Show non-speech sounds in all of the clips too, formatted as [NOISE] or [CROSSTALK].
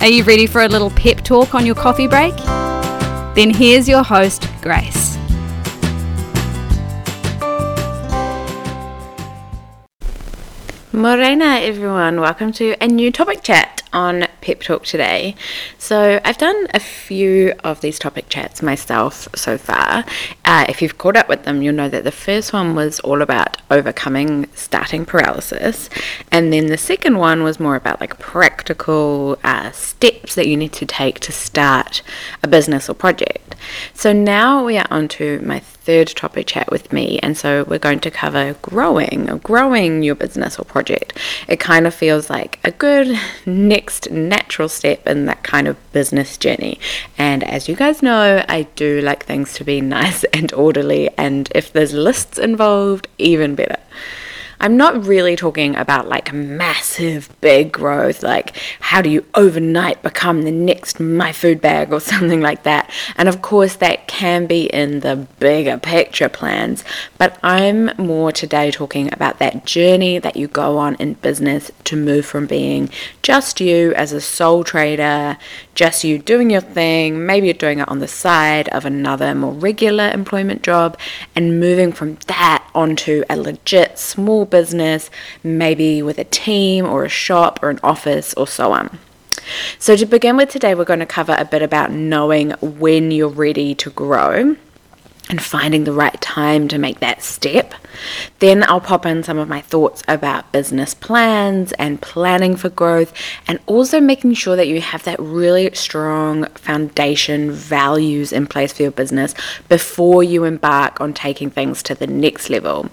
are you ready for a little pep talk on your coffee break? Then here's your host, Grace. Morena, everyone. Welcome to a new topic chat on Pep Talk today. So, I've done a few of these topic chats myself so far. Uh, if you've caught up with them, you'll know that the first one was all about overcoming starting paralysis, and then the second one was more about like practical uh, steps that you need to take to start a business or project. So, now we are on to my third topic chat with me, and so we're going to cover growing, growing your business or project. It kind of feels like a good next natural step in that kind of business journey. And as you guys know, I do like things to be [LAUGHS] nice and orderly, and if there's lists involved, even better. I'm not really talking about like massive big growth, like how do you overnight become the next My Food Bag or [LAUGHS] something like that. And of course, that can be in the bigger picture plans, but I'm more today talking about that journey that you go on in business to move from being just you as a sole trader, just you doing your thing, maybe you're doing it on the side of another more regular employment job, and moving from that onto a legit small business, maybe with a team or a shop or an office or so on. So, to begin with today, we're going to cover a bit about knowing when you're ready to grow and finding the right time to make that step. Then I'll pop in some of my thoughts about business plans and planning for growth, and also making sure that you have that really strong foundation values in place for your business before you embark on taking things to the next level.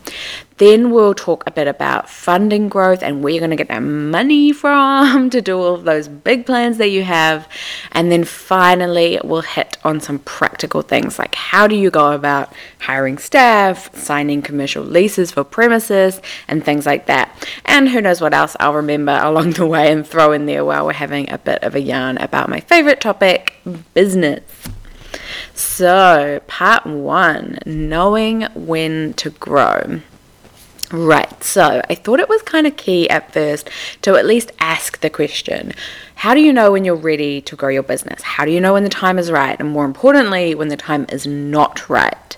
Then we'll talk a bit about funding growth and where you're going to get that money [LAUGHS] from to do all of those big plans that you have. And then finally, we'll hit on some practical things like how do you go about hiring staff, signing commercial leases for premises, and things like that. And who knows what else I'll remember [LAUGHS] along the way and throw in there while we're having a bit of a yarn about my favorite topic business. So, part one knowing when to grow. Right, so I thought it was kind of key at first to at least ask the question How do you know when you're ready to grow your business? How do you know when the time is right? And more importantly, when the time is not right?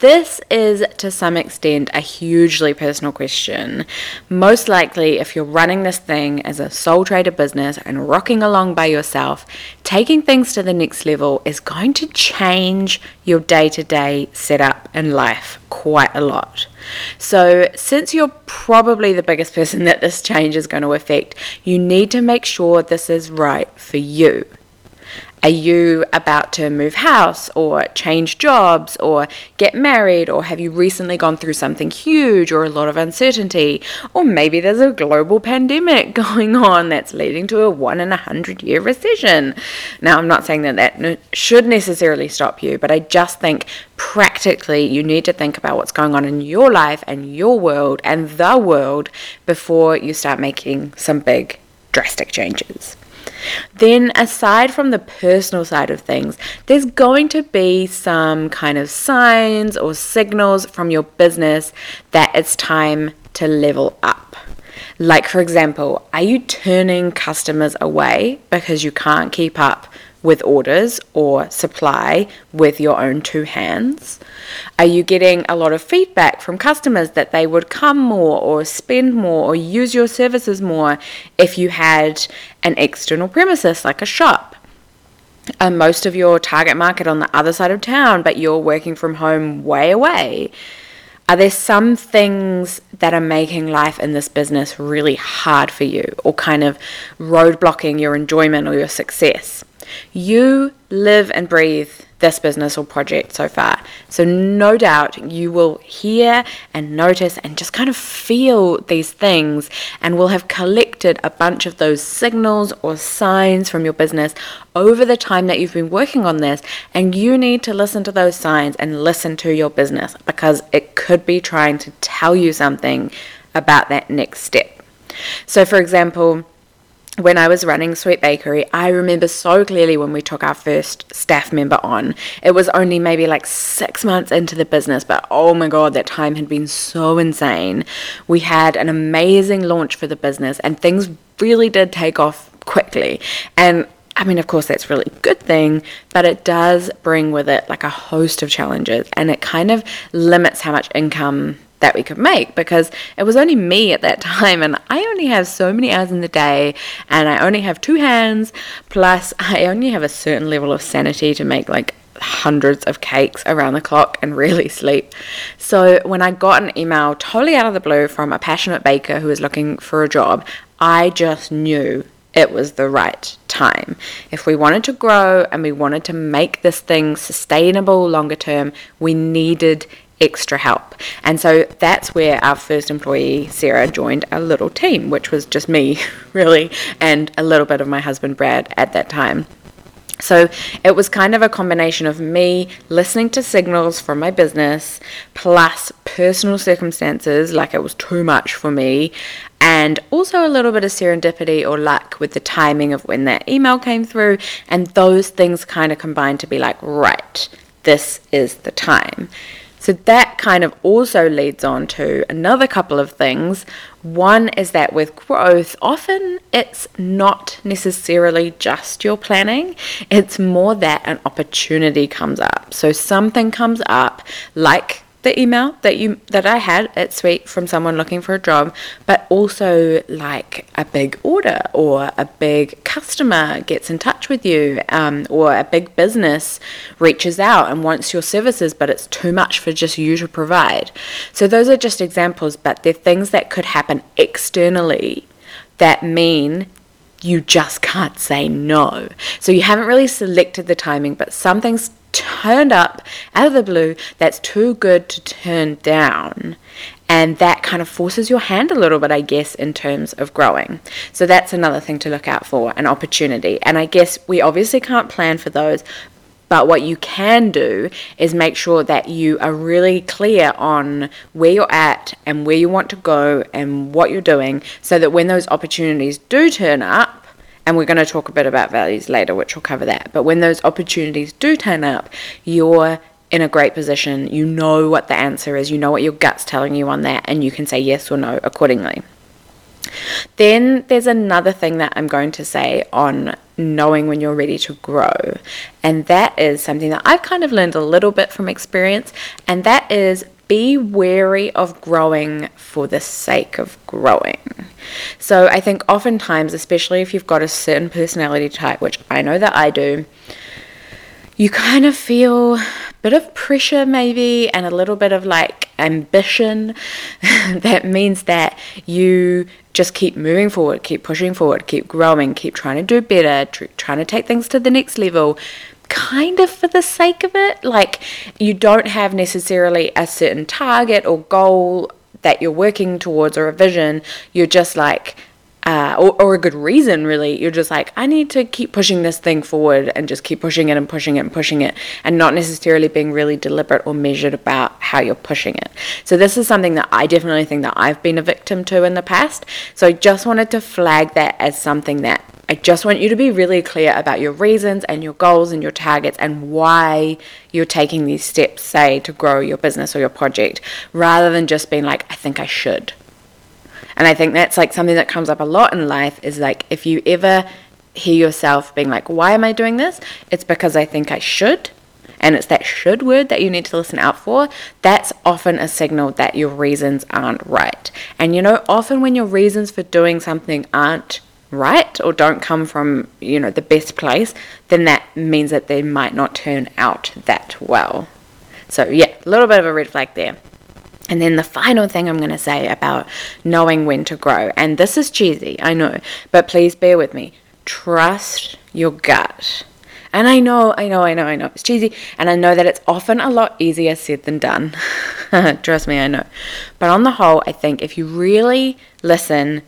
This is to some extent a hugely personal question. Most likely, if you're running this thing as a sole trader business and rocking along by yourself, taking things to the next level is going to change your day to day setup and life quite a lot. So, since you're probably the biggest [LAUGHS] person that this change is going to affect, you need to make sure this is right for you. Are you about to move house or change jobs or get married or have you recently gone through something huge or a lot of uncertainty? Or maybe there's a global pandemic [LAUGHS] going on that's leading to a one in a hundred year recession. Now, I'm not saying that that should necessarily stop you, but I just think practically you need to think about what's going on in your life and your world and the world before you start making some big drastic changes. Then, aside from the personal side of things, there's going to be some kind of signs or signals from your business that it's time to level up. Like, for example, are you turning customers away because you can't keep up with orders or supply with your own two hands? Are you getting a lot of feedback from customers that they would come more or spend more or use your services more if you had an external premises like a shop? Are most of your target market on the other side of town, but you're working from home way away? Are there some things that are making life in this business really hard for you or kind of roadblocking your enjoyment or your success? You live and breathe this business or project so far. So, no doubt you will hear and notice and just kind of feel these things, and will have collected a bunch of those signals or signs from your business over the time that you've been working on this. And you need to listen to those signs and listen to your business because it could be trying to tell you something about that next step. So, for example, when I was running Sweet Bakery, I remember so clearly when we took our first staff member on. It was only maybe like six months into the business, but oh my god, that time had been so insane. We had an amazing launch for the business, and things really did take off quickly. And I mean, of course, that's really good thing, but it does bring with it like a host of challenges, and it kind of limits how much income that we could make because it was only me at that [LAUGHS] time and I only have so many hours in the day and I only have two hands plus [LAUGHS] I only have a certain level of sanity to make like hundreds of cakes around the clock and [LAUGHS] really sleep. So when I got an email totally out of the blue from a passionate baker who was looking for a job, I just knew it was the right time. If we wanted to grow and we wanted to make this thing sustainable longer term, we needed extra help. And so that's where our first employee, Sarah, joined our little team, which was just me, [LAUGHS] really, and a little bit of my husband, Brad, at that time. So it was kind of a combination of me listening to signals from my business plus personal circumstances, like it was too much for me, and also a little bit of serendipity or luck with the timing of when that email came through. And those things kind of combined to be like, right, this is the time. So that kind of also leads on to another couple of things. One is that with growth, often it's not necessarily just your planning, it's more that an opportunity comes up. So something comes up, like the email that you that I had at Sweet from someone looking for a job, but also like a big order or a big customer gets in touch with you, um, or a big business reaches out and wants your services, but it's too much for just you to provide. So those are just examples, but they're things that could happen externally that mean you just can't say no. So you haven't really selected the timing, but something's turned up out of the blue that's too good to turn down. And that kind of forces your hand a little bit, I guess, in terms of growing. So that's another thing to look out for an opportunity. And I guess we obviously can't plan for those, but what you can do is make sure that you are really clear on where you're at and where you want to go and what you're doing so that when those opportunities do turn up, and we're going to talk a bit about values later, which will cover that. But when those opportunities do turn up, you're in a great position. You know what the answer is, you know what your gut's telling you on that, and you can say yes or no accordingly. Then there's another thing that I'm going to say on knowing when you're ready to grow, and that is something that I've kind of learned a little bit from experience, and that is be wary of growing for the sake of growing. So I think oftentimes, especially if you've got a certain personality type, which I know that I do, you kind of feel a bit of pressure maybe and a little bit of like ambition [LAUGHS] that means that you just keep moving forward keep pushing forward keep growing keep trying to do better tr- trying to take things to the next level kind of for the sake of it. Like, you don't have necessarily a certain target or goal that you're working towards or a vision. You're just like, uh, or, or a good reason, really. You're just like, I need to keep pushing this thing forward and just keep pushing it and pushing it and pushing it, and not necessarily being really deliberate or measured about how you're pushing it. So, this is something that I definitely think that I've been a victim to in the past. So, I just wanted to flag that as something that I just want you to be really clear about your reasons and your goals and your targets and why you're taking these steps, say, to grow your business or your project, rather than just being like, I think I should. And I think that's like something that comes up a lot in life is like if you ever hear yourself being like, why am I doing this? It's because I think I should. And it's that should word that you need to listen out for. That's often a signal that your reasons aren't right. And you know, often when your reasons for doing something aren't right or don't come from you know the best place then that means that they might not turn out that well so yeah a little bit of a red flag there and then the final thing I'm going to say about knowing when to grow, and this is cheesy, I know, but please bear with me. Trust your gut. And I know, I know, I know, I know it's cheesy, and I know that it's often a lot easier said than done. [LAUGHS] Trust me, I know. But on the whole, I think if you really listen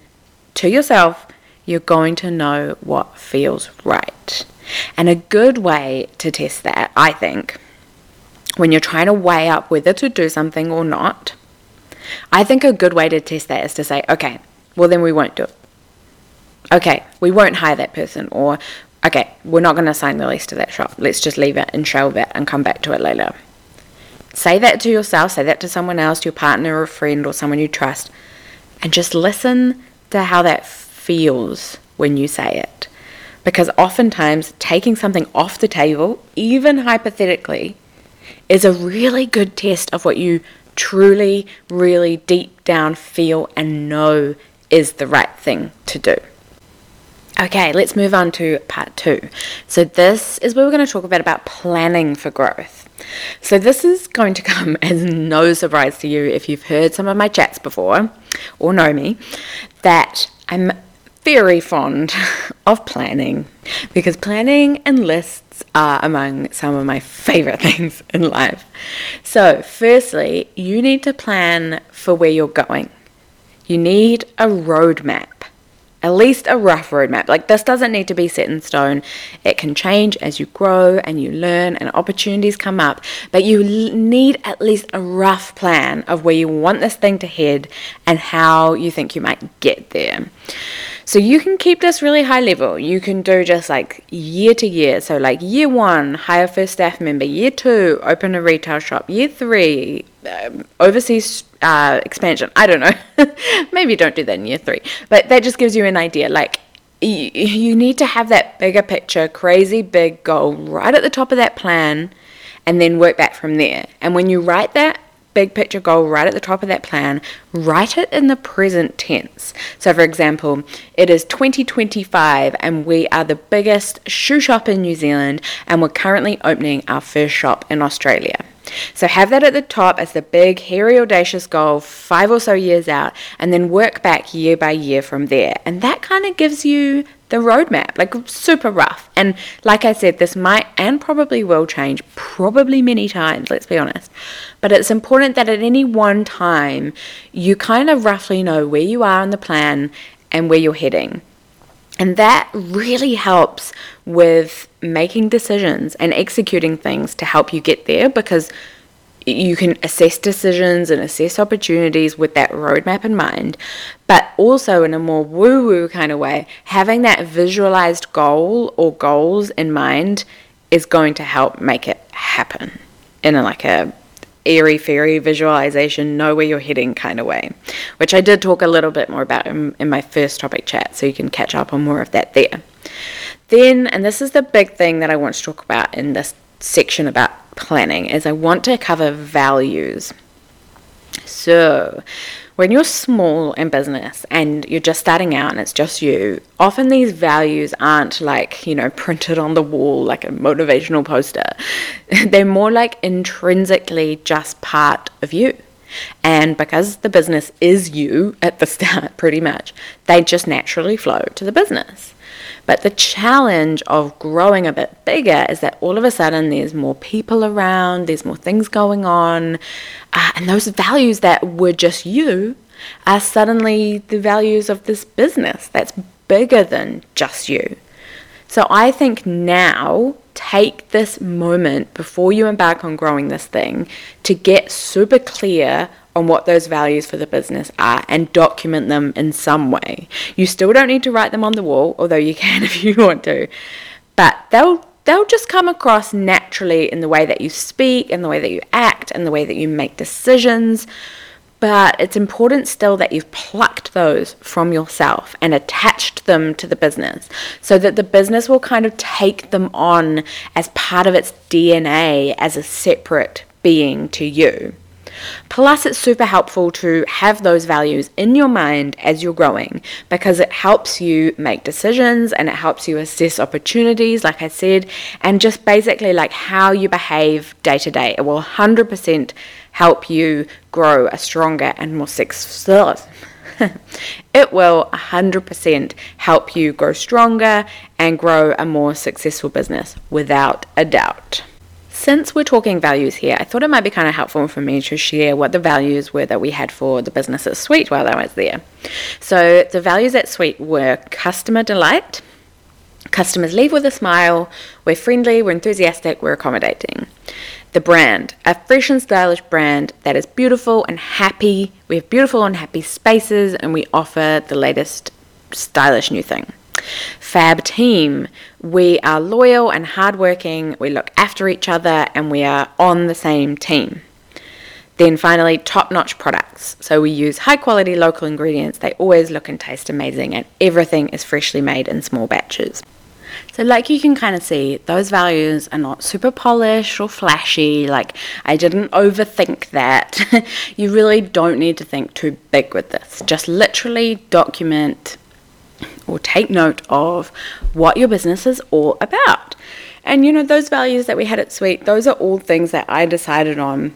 to yourself, you're going to know what feels right. And a good way to test that, I think, when you're trying to weigh up whether to do something or not, I think a good way to test that is to say, okay, well, then we won't do it. Okay, we won't hire that person, or okay, we're not going to sign the lease to that shop. Let's just leave it and shelve it and come back to it later. Say that to yourself, say that to someone else, your partner or a friend or someone you trust, and just listen to how that feels when you say it. Because oftentimes, taking something off the table, even hypothetically, is a really good test of what you truly, really deep down feel and know is the right thing to do. Okay, let's move on to part two. So this is where we're going to talk about about planning for growth. So this is going to [LAUGHS] come as no surprise to you if you've heard some of my chats before or know me that I'm very fond [LAUGHS] of planning because planning and lists are among some of my favorite [LAUGHS] things in life. So, firstly, you need to plan for where you're going. You need a roadmap at least a rough roadmap. Like this doesn't need to be set in stone. It can change as you grow and you learn and opportunities come up, but you need at least a rough plan of where you want this thing to head and how you think you might get there. So you can keep this really high level. You can do just like year to year. So like year one, hire first staff member. Year two, open a retail shop. Year three, um, overseas uh, expansion. I don't know. [LAUGHS] Maybe don't do that in year three. But that just gives you an idea. Like you, you need to have that bigger picture, crazy big goal right at the top of that plan, and then work back from there. And when you write that big picture goal right at the top of that plan, write it in the present tense. So, for example, it is 2025 and we are the biggest shoe shop in New Zealand and we're currently opening our first shop in Australia. So have that at the top as the big, hairy, audacious goal, five or so years out, and then work back year by year from there. And that kind of gives you the roadmap, like super rough. And like I said, this might and probably will change, probably many times, let's be honest. But it's important that at any one time, you kind of roughly know where you are on the plan and where you're heading. And that really helps with making decisions and executing things to help you get there because you can assess decisions and assess opportunities with that roadmap in mind, but also in a more woo woo kind of way, having that visualized goal or goals in mind is going to help make it happen in a, like a airy fairy visualization, know where you're heading kind of way, which I did talk a little bit more about in, in my first topic chat, so you can catch up on more of that there. Then, and this is the big thing that I want to talk about in this section about planning is I want to cover values. So, when you're small in business and you're just starting out and it's just you, often these values aren't like, you know, printed on the wall like a motivational poster. [LAUGHS] They're more like intrinsically just part of you. And because the business is you at the [LAUGHS] start, pretty much, they just naturally flow to the business. But the challenge of growing a bit bigger is that all of a sudden there's more people around, there's more things going on, uh, and those values that were just you are suddenly the values of this business that's bigger than just you. So I think now take this moment before you embark on growing this thing to get super clear on what those values for the business are and document them in some way. You still don't need to write them on the wall, although you can [LAUGHS] if you want to. But they'll they'll just come across naturally in the way that you speak, in the way that you act, in the way that you make decisions. But it's important still that you've plucked those from yourself and attached them to the business so that the business will kind of take them on as part of its DNA as a separate being to you. Plus, it's super helpful to have those values in your mind as you're growing because it helps you make decisions and it helps you assess opportunities, like I said, and just basically like how you behave day to day. It will 100% help you grow a stronger and more successful [LAUGHS] it will 100% help you grow stronger and grow a more successful business without a doubt. Since we're talking values here, I thought it might be kind of helpful for me to share what the values were that we had for the business at Sweet while I was there. So, the values at Sweet were customer delight, customers leave with a smile, we're friendly, we're enthusiastic, we're accommodating. The brand, a fresh and stylish brand that is beautiful and happy. We have beautiful and happy spaces, and we offer the latest stylish new thing. Fab team, we are loyal and hardworking, we look after each other, and we are on the same team. Then finally, top notch products. So we use high quality local ingredients, they always look and taste amazing, and everything is freshly made in small batches. So, like you can kind of see, those values are not super polished or flashy. Like, I didn't overthink that. [LAUGHS] you really don't need to think too big with this. Just literally document or take note of what your business is all about. And you know, those values that we had at Sweet, those are all things that I decided on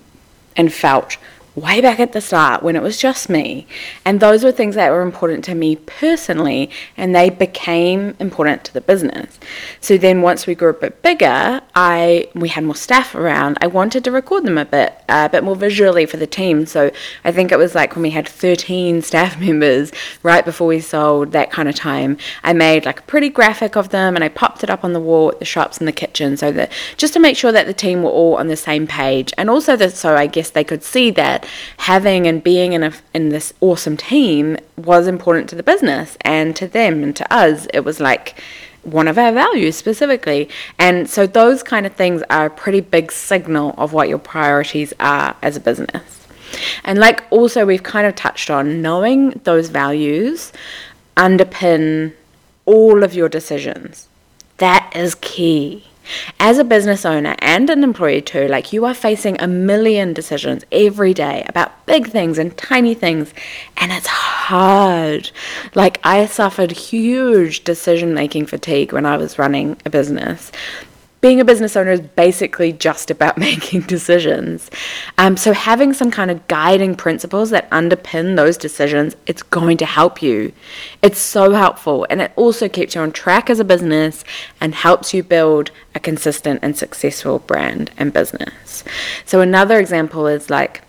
and felt way back at the start when it was just me. And those were things that were important to me personally, and they became important to the business. So then once we grew a bit bigger, I we had more staff around. I wanted to record them a bit, uh, a bit more visually for the team. So I think it was like when we had 13 [LAUGHS] staff members right before we sold, that kind of time. I made like a pretty graphic of them, and I popped it up on the wall at the shops and the kitchen, so that just to make sure that the team were all on the same page, and also that so I guess they could see that having and being in a in this awesome team was important to the business and to them and to us. It was like one of our values specifically. And so those kind of things are a pretty big signal of what your priorities are as a business. And like also we've kind of touched on knowing those values underpin all of your decisions. That is key. As a business owner and an employee too, like you are facing a million decisions every day about big things and tiny things, and it's hard. Like I suffered huge decision making fatigue when I was running a business being a business owner is basically just about [LAUGHS] making decisions. Um, so having some kind of guiding principles that underpin those decisions, it's going to help you. It's so helpful, and it also keeps you on track as a business and helps you build a consistent and successful brand and business. So another example is like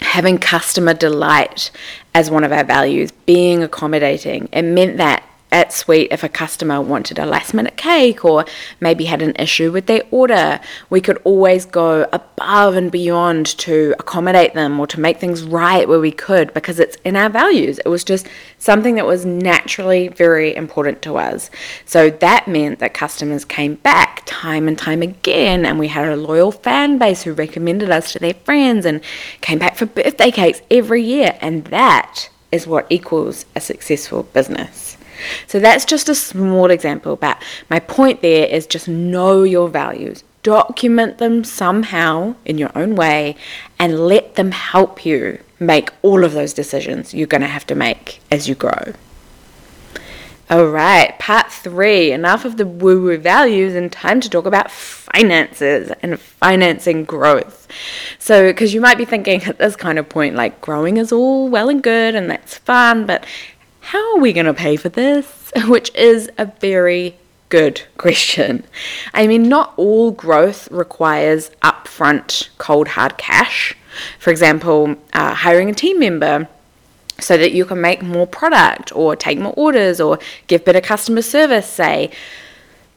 having customer delight as one of our values, being accommodating. It meant that at Sweet if a customer wanted a last minute cake or maybe had an issue with their order. We could always go above and beyond to accommodate them or to make things right where we could because it's in our values. It was just something that was naturally very important to us. So that meant that customers came back time and time again, and we had a loyal fan base who recommended us to their friends and came back for birthday cakes every year. And that is what equals a successful business. So that's just a small example, but my point there is just know your values. Document them somehow in your own way and let them help you make all of those decisions you're going to have to make as you grow. All right, part three. Enough of the woo woo values and time to talk about finances and financing growth. So, because you might be thinking at this kind of point, like growing is all well and good and that's fun, but how are we going to pay for this? [LAUGHS] Which is a very good question. I mean, not all growth requires upfront cold hard cash. For example, uh, hiring a team member so that you can make more product or take more orders or give better customer service, say.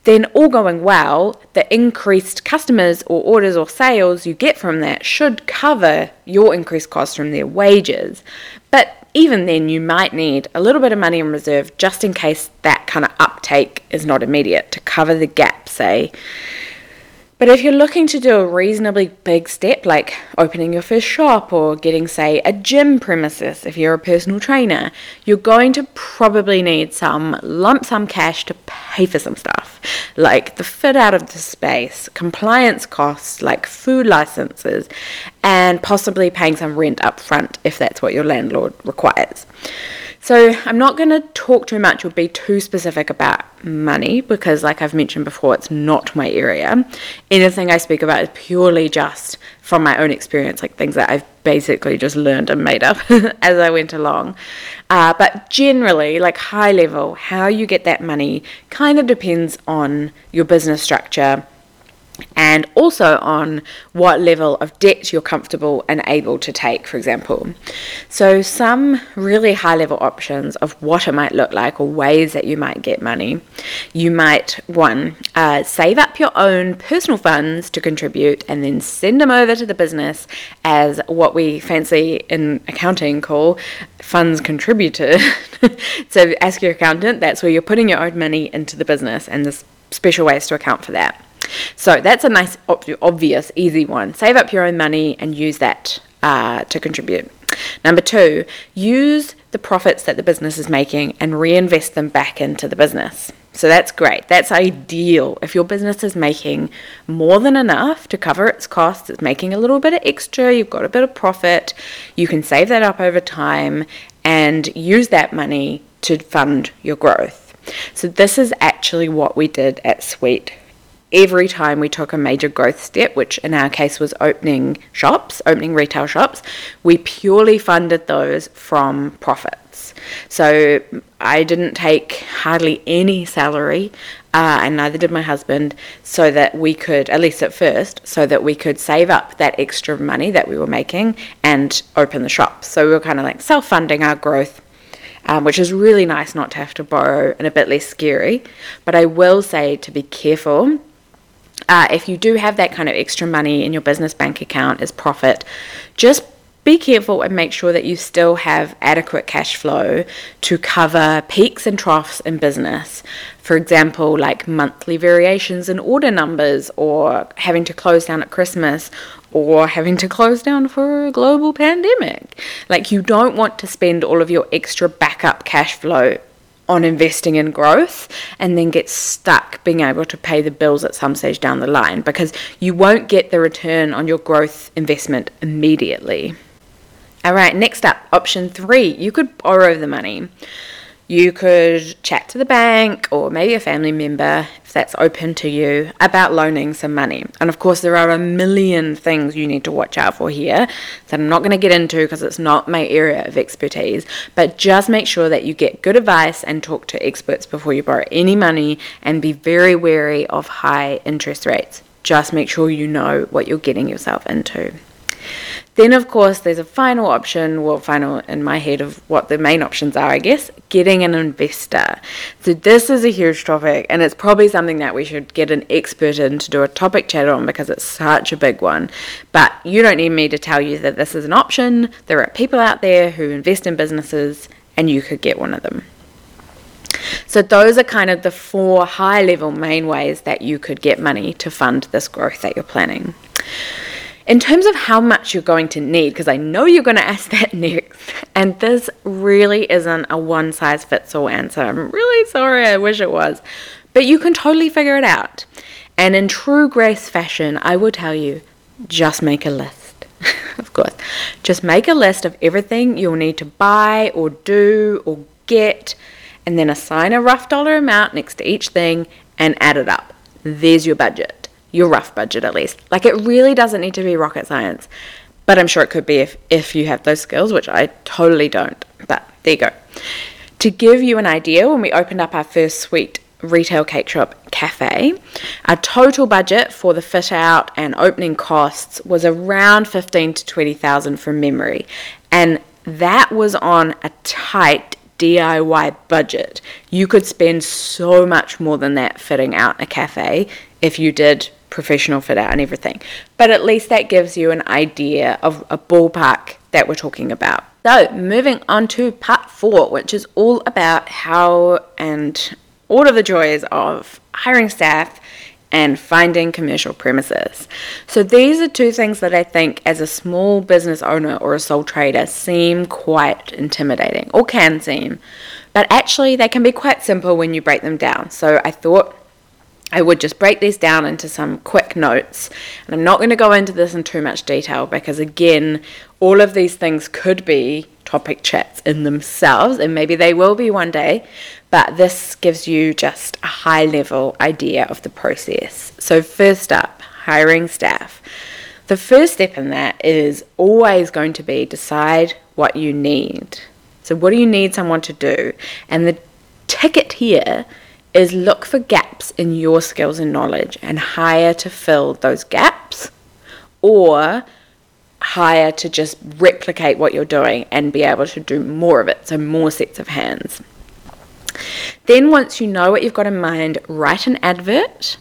Then, all going well, the increased customers or orders or sales you get from that should cover your increased costs from their wages. But even then, you might need a little bit of money in reserve just in case that kind of uptake is not immediate to cover the gap, say. But if you're looking to do a reasonably big step like opening your first shop or getting, say, a gym premises if you're a personal trainer, you're going to probably need some lump sum cash to pay for some stuff like the fit out of the space, compliance costs like food licenses, and possibly paying some rent up front if that's what your landlord requires. So, I'm not going to talk too much or be too specific about money because, like I've mentioned before, it's not my area. Anything I speak about is purely just from my own experience, like things that I've basically just learned and made up [LAUGHS] as I went along. Uh, but generally, like high level, how you get that money kind of depends on your business structure and also on what level of debt you're comfortable and able to take, for example. So, some really high level options of what it might look like or ways that you might get money. You might, one, uh, save up your own personal funds to contribute and then send them over to the business as what we fancy in accounting call funds contributed. [LAUGHS] so, ask your accountant, that's where you're putting your own money into the business, and there's special ways to account for that. So that's a nice, obvious, easy one. Save up your own money and use that uh, to contribute. Number two, use the profits that the business is making and reinvest them back into the business. So that's great. That's ideal. If your business is making more than enough to cover its costs, it's making a little bit of extra, you've got a bit of profit, you can save that up over time and use that money to fund your growth. So, this is actually what we did at Sweet every time we took a major growth step, which in our case was opening shops, opening retail shops, we purely funded those from profits. So I didn't take hardly any salary, uh, and neither did my husband, so that we could, at least at first, so that we could save up that extra money that we were making and open the shop. So we were kind of like self funding our growth. Um, which is really nice not to have to borrow and a bit less scary. But I will say to be careful uh, if you do have that kind of extra money in your business bank account as profit, just be careful and make sure that you still have adequate cash flow to cover peaks and troughs in business. For example, like monthly variations in order numbers, or having to close down at Christmas, or having to close down for a global pandemic. Like, you don't want to spend all of your extra backup cash flow on investing in growth and then get stuck being able to pay the bills at some stage down the line because you won't get the return on your growth investment immediately. All right, next up, option three, you could borrow the money. You could chat to the bank or maybe a family member, if that's open to you, about loaning some money. And of course, there are a million things you need to watch out for here that I'm not going to get into because it's not my area of expertise. But just make sure that you get good advice and talk to experts before you borrow any money and be very wary of high interest rates. Just make sure you know what you're getting yourself into. Then, of course, there's a final option, well, final in my head of what the main options are, I guess, getting an investor. So, this is a huge topic, and it's probably something that we should get an expert in to do a topic chat on because it's such a big one. But you don't need me to tell you that this is an option. There are people out there who invest in businesses, and you could get one of them. So, those are kind of the four high level main ways that you could get money to fund this growth that you're planning. In terms of how much you're going to need, because I know you're going [LAUGHS] to ask that next, and this really isn't a one size fits all answer. I'm really sorry, I wish it was. But you can totally figure it out. And in true grace fashion, I will tell you just make a list. [LAUGHS] of course. Just make a list of everything you'll need to buy or do or get, and then assign a rough dollar amount next to each thing and add it up. There's your budget your rough budget at least. Like it really doesn't need to be rocket science, but I'm sure it could be if, if you have those skills, which I totally don't. But there you go. To give you an idea, when we opened up our first Sweet retail cake shop cafe, our total budget for the fit out and opening costs was around 15 to 20,000 from memory. And that was on a tight DIY budget. You could spend so much more than that fitting out a cafe if you did professional fit out and everything. But at least that gives you an idea of a ballpark that we're talking about. So, moving on to part four, which is all about how and all of the joys of hiring staff and finding commercial premises. So, these are two things that I think, as a small business owner or a sole trader, seem quite intimidating or can seem, but actually, they can be quite simple when you break them down. So, I thought I would just break these down into some quick notes. And I'm not going to go into this in too much detail because, again, all of these things could be topic chats in themselves, and maybe they will be one day. But this gives you just a high level idea of the process. So, first up, hiring staff. The first step in that is always going to be decide what you need. So, what do you need someone to do? And the ticket here is look for gaps in your skills and knowledge and hire to fill those gaps or hire to just replicate what you're doing and be able to do more of it, so more sets of hands. Then, once you know what you've got in mind, write an advert.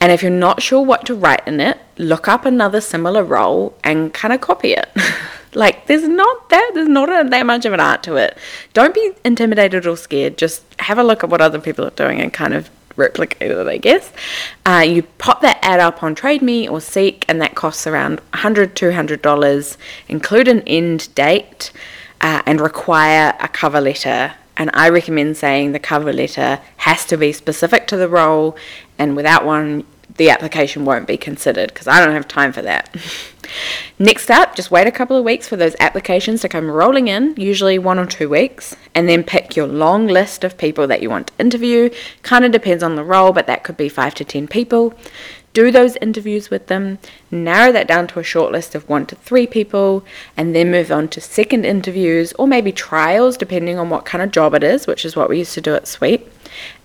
And if you're not sure what to write in it, look up another similar role and kind of copy it. [LAUGHS] like, there's not that, there's not a, that much of an art to it. Don't be intimidated or scared. Just have a look at what other people are doing and kind of replicate it, I guess. Uh, you pop that ad up on TradeMe or Seek, and that costs around $100, $200, include an end date, uh, and require a cover letter. And I recommend saying the cover letter has to be specific to the role, and without one, the application won't be considered because I don't have time for that. [LAUGHS] Next up, just wait a couple of weeks for those applications to come rolling in, usually one or two weeks, and then pick your long list of people that you want to interview. Kind of depends on the role, but that could be five to ten people. Do those interviews with them, narrow that down to a short list of one to three people, and then move on to second interviews or maybe trials, depending on what kind of job it is, which is what we used to do at Sweet.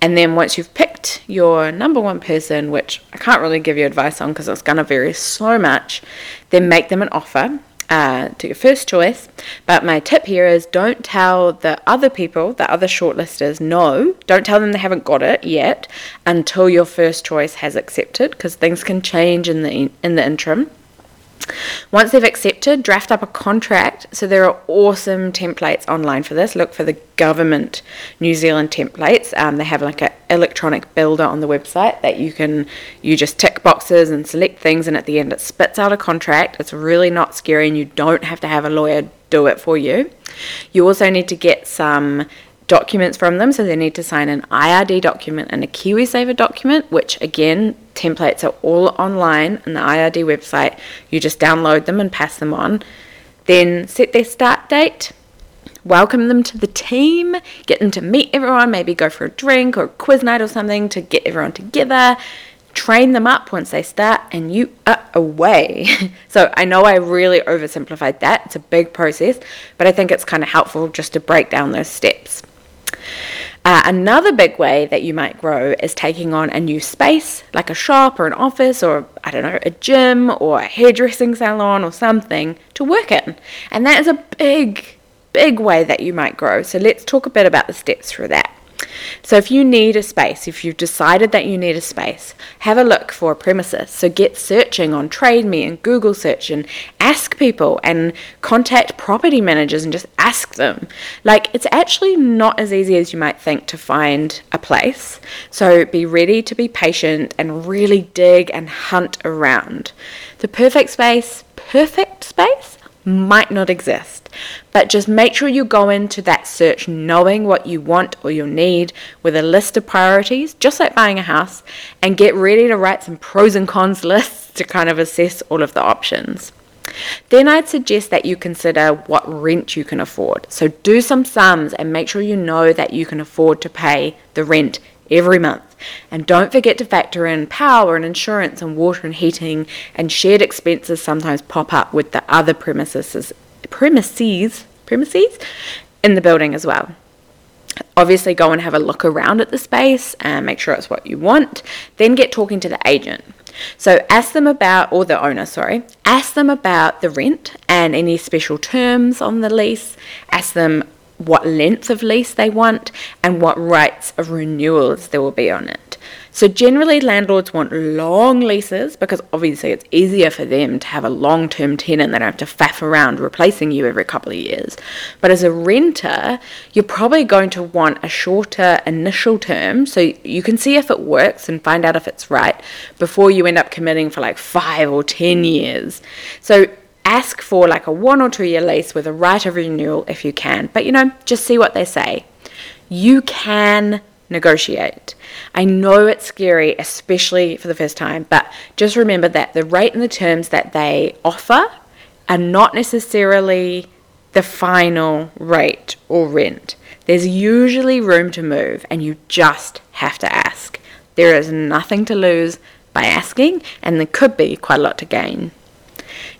And then once you've picked your number one person, which I can't really give you advice on because it's going to vary so much, then make them an offer uh, to your first choice. But my tip here is don't tell the other people, the other shortlisters, no. Don't tell them they haven't got it yet until your first choice has accepted because things can change in the in the interim. Once they've accepted, draft up a contract. So there are awesome templates online for this. Look for the government New Zealand templates. Um, they have like an electronic builder on the website that you can you just tick boxes and select things, and at the end it spits out a contract. It's really not scary, and you don't have to have a lawyer do it for you. You also need to get some documents from them. So they need to sign an IRD document and a KiwiSaver document, which again, templates are all online on the IRD website. You just download them and pass them on. Then set their start date. Welcome them to the team, get them to meet everyone, maybe go for a drink or a quiz night or something to get everyone together train them up once they start, and you are away. [LAUGHS] so I know I really oversimplified that. It's a big process, but I think it's kind of helpful just to break down those steps. Uh, another big way that you might grow is taking on a new space, like a shop or an office or, I don't know, a gym or a hairdressing salon or something to work in. And that is a big, big way that you might grow. So let's talk a bit about the steps for that. So, if you need a space, if you've decided that you need a space, have a look for a premises. So, get searching on TradeMe and Google search and ask people and contact property managers and just ask them. Like, it's actually not as easy as you might think to find a place. So, be ready to be patient and really dig and hunt around. The perfect space, perfect space might not exist. But just make sure you go into that search knowing what you want or you need with a list of priorities, just like buying a house, and get ready to write some pros and cons [LAUGHS] lists to kind of assess all of the options. Then I'd suggest that you consider what rent you can afford. So do some sums and make sure you know that you can afford to pay the rent every month. And don't forget to factor in power and insurance and water and heating and shared expenses sometimes pop up with the other premises premises premises in the building as well. Obviously, go and have a look around at the space and make sure it's what you want. Then get talking to the agent. So ask them about, or the owner, sorry, ask them about the rent and any special terms on the lease. Ask them what length of lease they want and what rights of renewals there will be on it. So, generally, landlords want long leases because obviously it's easier for them to have a long term tenant. They don't have to faff around replacing you every couple of years. But as a renter, you're probably going to want a shorter initial term so you can see if it works and find out if it's right before you end up committing for like five or ten years. So, ask for like a one or two year lease with a right of renewal if you can. But you know, just see what they say. You can negotiate. I know it's scary, especially for the first time, but just remember that the rate and the terms that they offer are not necessarily the final rate or rent. There's usually room to move, and you just have to ask. There is nothing to lose by asking, and there could be quite a lot to gain.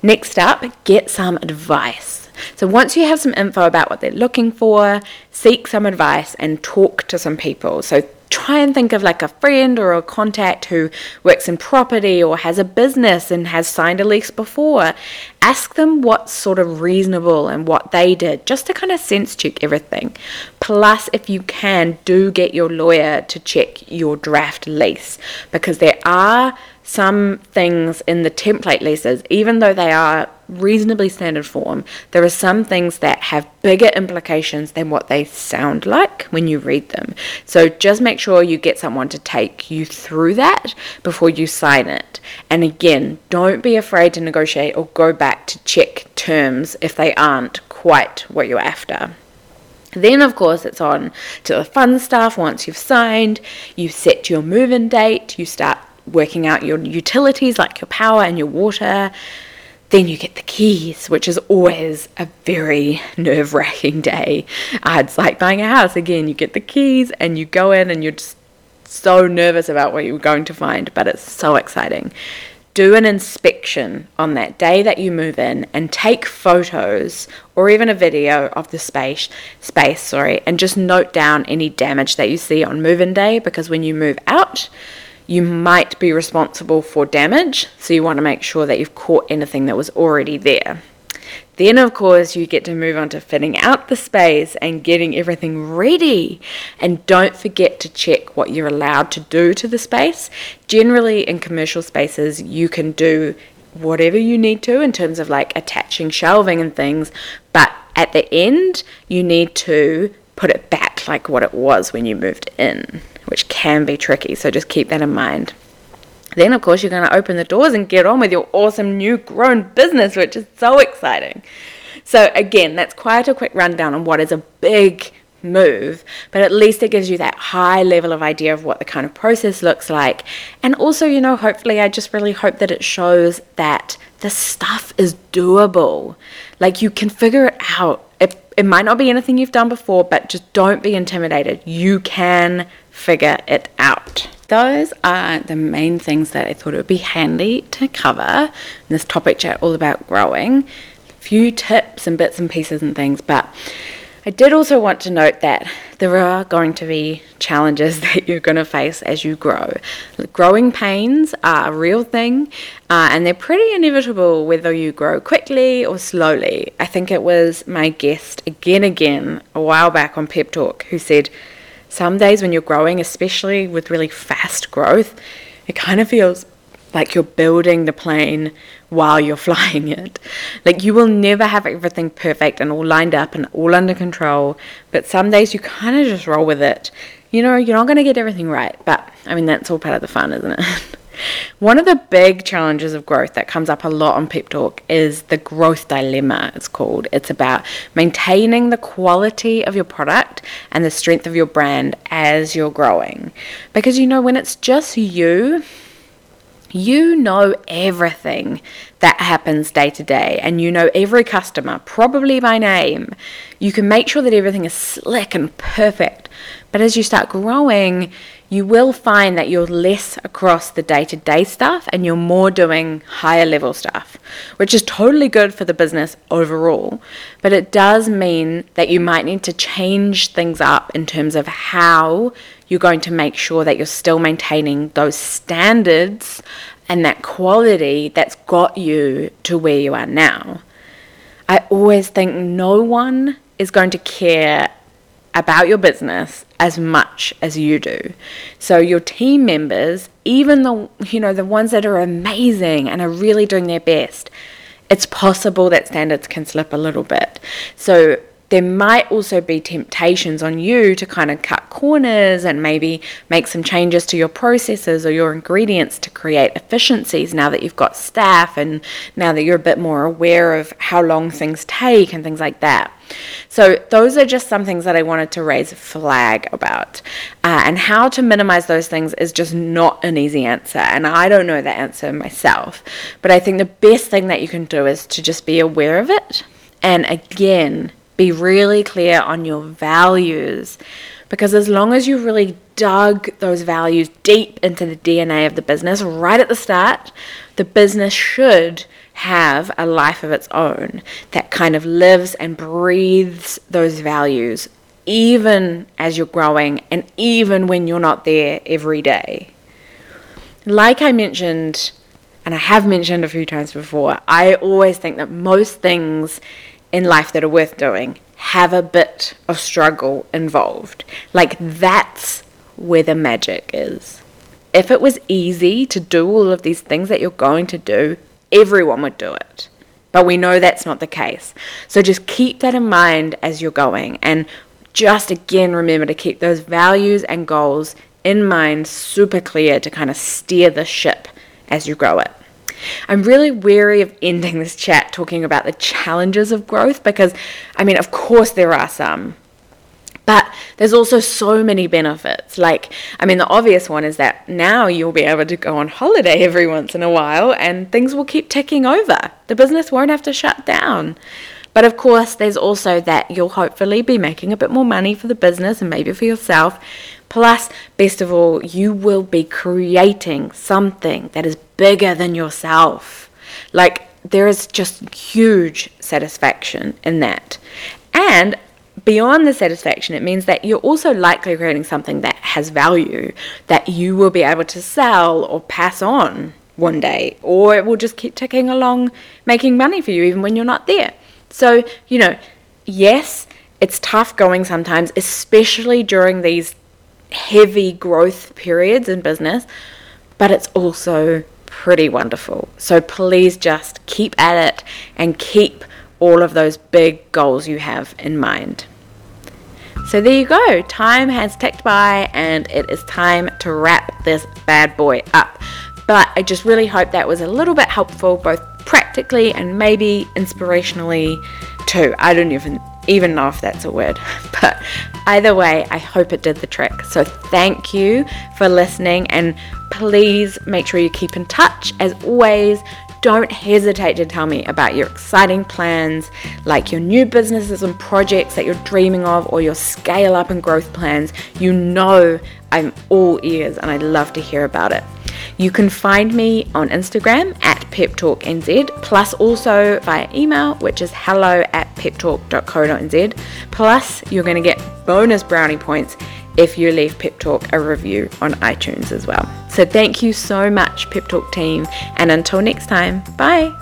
Next up, get some advice. So once you have some info about what they're looking for, seek some advice and talk to some people. So try and think of like a friend or a contact who works in property or has a business and has signed a lease before. Ask them what's sort of reasonable and what they did just to kind of sense check everything. Plus, if you can, do get your lawyer to check your draft lease because there are some things in the template leases, even though they are reasonably standard form, there are some things that have bigger implications than what they sound like when you read them. So just make sure you get someone to take you through that before you sign it. And again, don't be afraid to negotiate or go back to check terms if they aren't quite what you're after. Then, of course, it's on to the fun stuff. Once you've signed, you set your move in date, you start working out your utilities like your power and your water. Then you get the keys, which is always a very nerve wracking day. Uh, it's like buying a house again. You get the keys and you go in and you're just so nervous about what you're going to find, but it's so exciting. Do an inspection on that day that you move in and take photos or even a video of the space space, sorry, and just note down any damage that you see on move-in day because when you move out, you might be responsible for damage, so you want to make sure that you've caught anything that was already there. Then, of course, you get to move on to fitting out the space and getting everything ready. And don't forget to check what you're allowed to do to the space. Generally, in commercial spaces, you can do whatever you need to in terms of like attaching shelving and things, but at the end, you need to put it back like what it was when you moved in which can be tricky. So just keep that in mind. Then, of course, you're going to open the doors and get on with your awesome new grown business, which is so exciting. So, again, that's quite a quick rundown on what is a big move, but at least it gives you that high level of idea of what the kind of process looks like. And also, you know, hopefully, I just really hope that it shows that the stuff is doable. Like you can figure it out. It, it might not be anything you've done before, but just don't be intimidated. You can figure it out. Those are the main things that I thought it would be handy to cover in this topic chat all about growing. A few tips and bits and pieces and things, but I did also want to note that there are going to be challenges [LAUGHS] that you're going to face as you grow. Growing pains are a real thing uh, and they're pretty inevitable whether you grow quickly or slowly. I think it was my guest again, again, a while back on Pep Talk who said, some days when you're growing, especially with really fast growth, it kind of feels like you're building the plane while you're [LAUGHS] flying it. Like you will never have everything perfect and all lined up and all under control, but some days you kind of just roll with it. You know, you're not going to get everything right, but I mean, that's all part of the fun, isn't it? [LAUGHS] One of the big challenges of growth that comes up a lot on Pep Talk is the growth dilemma, it's called. It's about maintaining the quality of your product and the strength of your brand as you're growing. Because you know, when it's just you, you know everything that happens day to day and you know every customer, probably by name. You can make sure that everything is slick and perfect. But as you start growing, you will find that you're less across the day to day stuff and you're more doing higher level stuff, which is totally good for the business overall. But it does mean that you might need to change things up in terms of how you're going to make sure that you're still maintaining those standards and that quality that's got you to where you are now. I always think no one is going to care about your business as much as you do. So your team members, even the you know the ones that are amazing and are really doing their best, it's possible that standards can slip a little bit. So there might also be temptations on you to kind of cut corners and maybe make some changes to your processes or your ingredients to create efficiencies now that you've got staff and now that you're a bit more aware of how long things take and things like that. So, those are just some things that I wanted to raise a flag about. Uh, and how to minimize those things is just not an easy answer. And I don't know the answer myself. But I think the best thing that you can do is to just be aware of it. And again, be really clear on your values Because as long as you really dug those values deep into the DNA of the business right at the start, the business should have a life of its own that kind of lives and breathes those values, even as you're growing and even when you're not there every day. Like I mentioned, and I have mentioned a few times before, I always think that most things in life that are worth doing have a bit of struggle involved. Like that's where the magic is. If it was easy to do all of these things that you're going to do, everyone would do it. But we know that's not the case. So just keep that in mind as you're going. And just again, remember to keep those values and goals in mind super clear to kind of steer the ship as you grow it. I'm really wary of ending this chat talking about the challenges of growth because, I mean, of course, there are some. But there's also so many benefits. Like, I mean, the obvious one is that now you'll be able to go on holiday every once in a while and things will keep ticking over. The business won't have to shut down. But of course, there's also that you'll hopefully be making a bit more money for the business and maybe for yourself. Plus, best of all, you will be creating something that is bigger than yourself. Like, there is just huge satisfaction in that. And beyond the satisfaction, it means that you're also likely creating something that has value that you will be able to sell or pass on one day, or it will just keep ticking along, making money for you even when you're not there. So, you know, yes, it's tough going sometimes, especially during these heavy growth periods in business, but it's also pretty wonderful. So please just keep at it and keep all of those big goals you have in mind. So there you go. Time has ticked by and it is time to wrap this bad boy up. But I just really hope that was a little bit helpful, both practically and maybe inspirationally too. I don't even even know if that's a word, [LAUGHS] but either way, I hope it did the trick. So thank you for listening and please make sure you keep in touch. As always, don't hesitate to tell me about your exciting plans, like your new businesses and projects that you're dreaming of, or your scale up and growth plans. You know I'm all ears and I'd love to hear about it. You can find me on Instagram at peptalknz, plus also via email, which is hello at peptalk.co.nz. Plus, you're going to get bonus brownie points if you leave Pep Talk a review on iTunes as well. So thank you so much, Pep Talk team, and until next time, bye.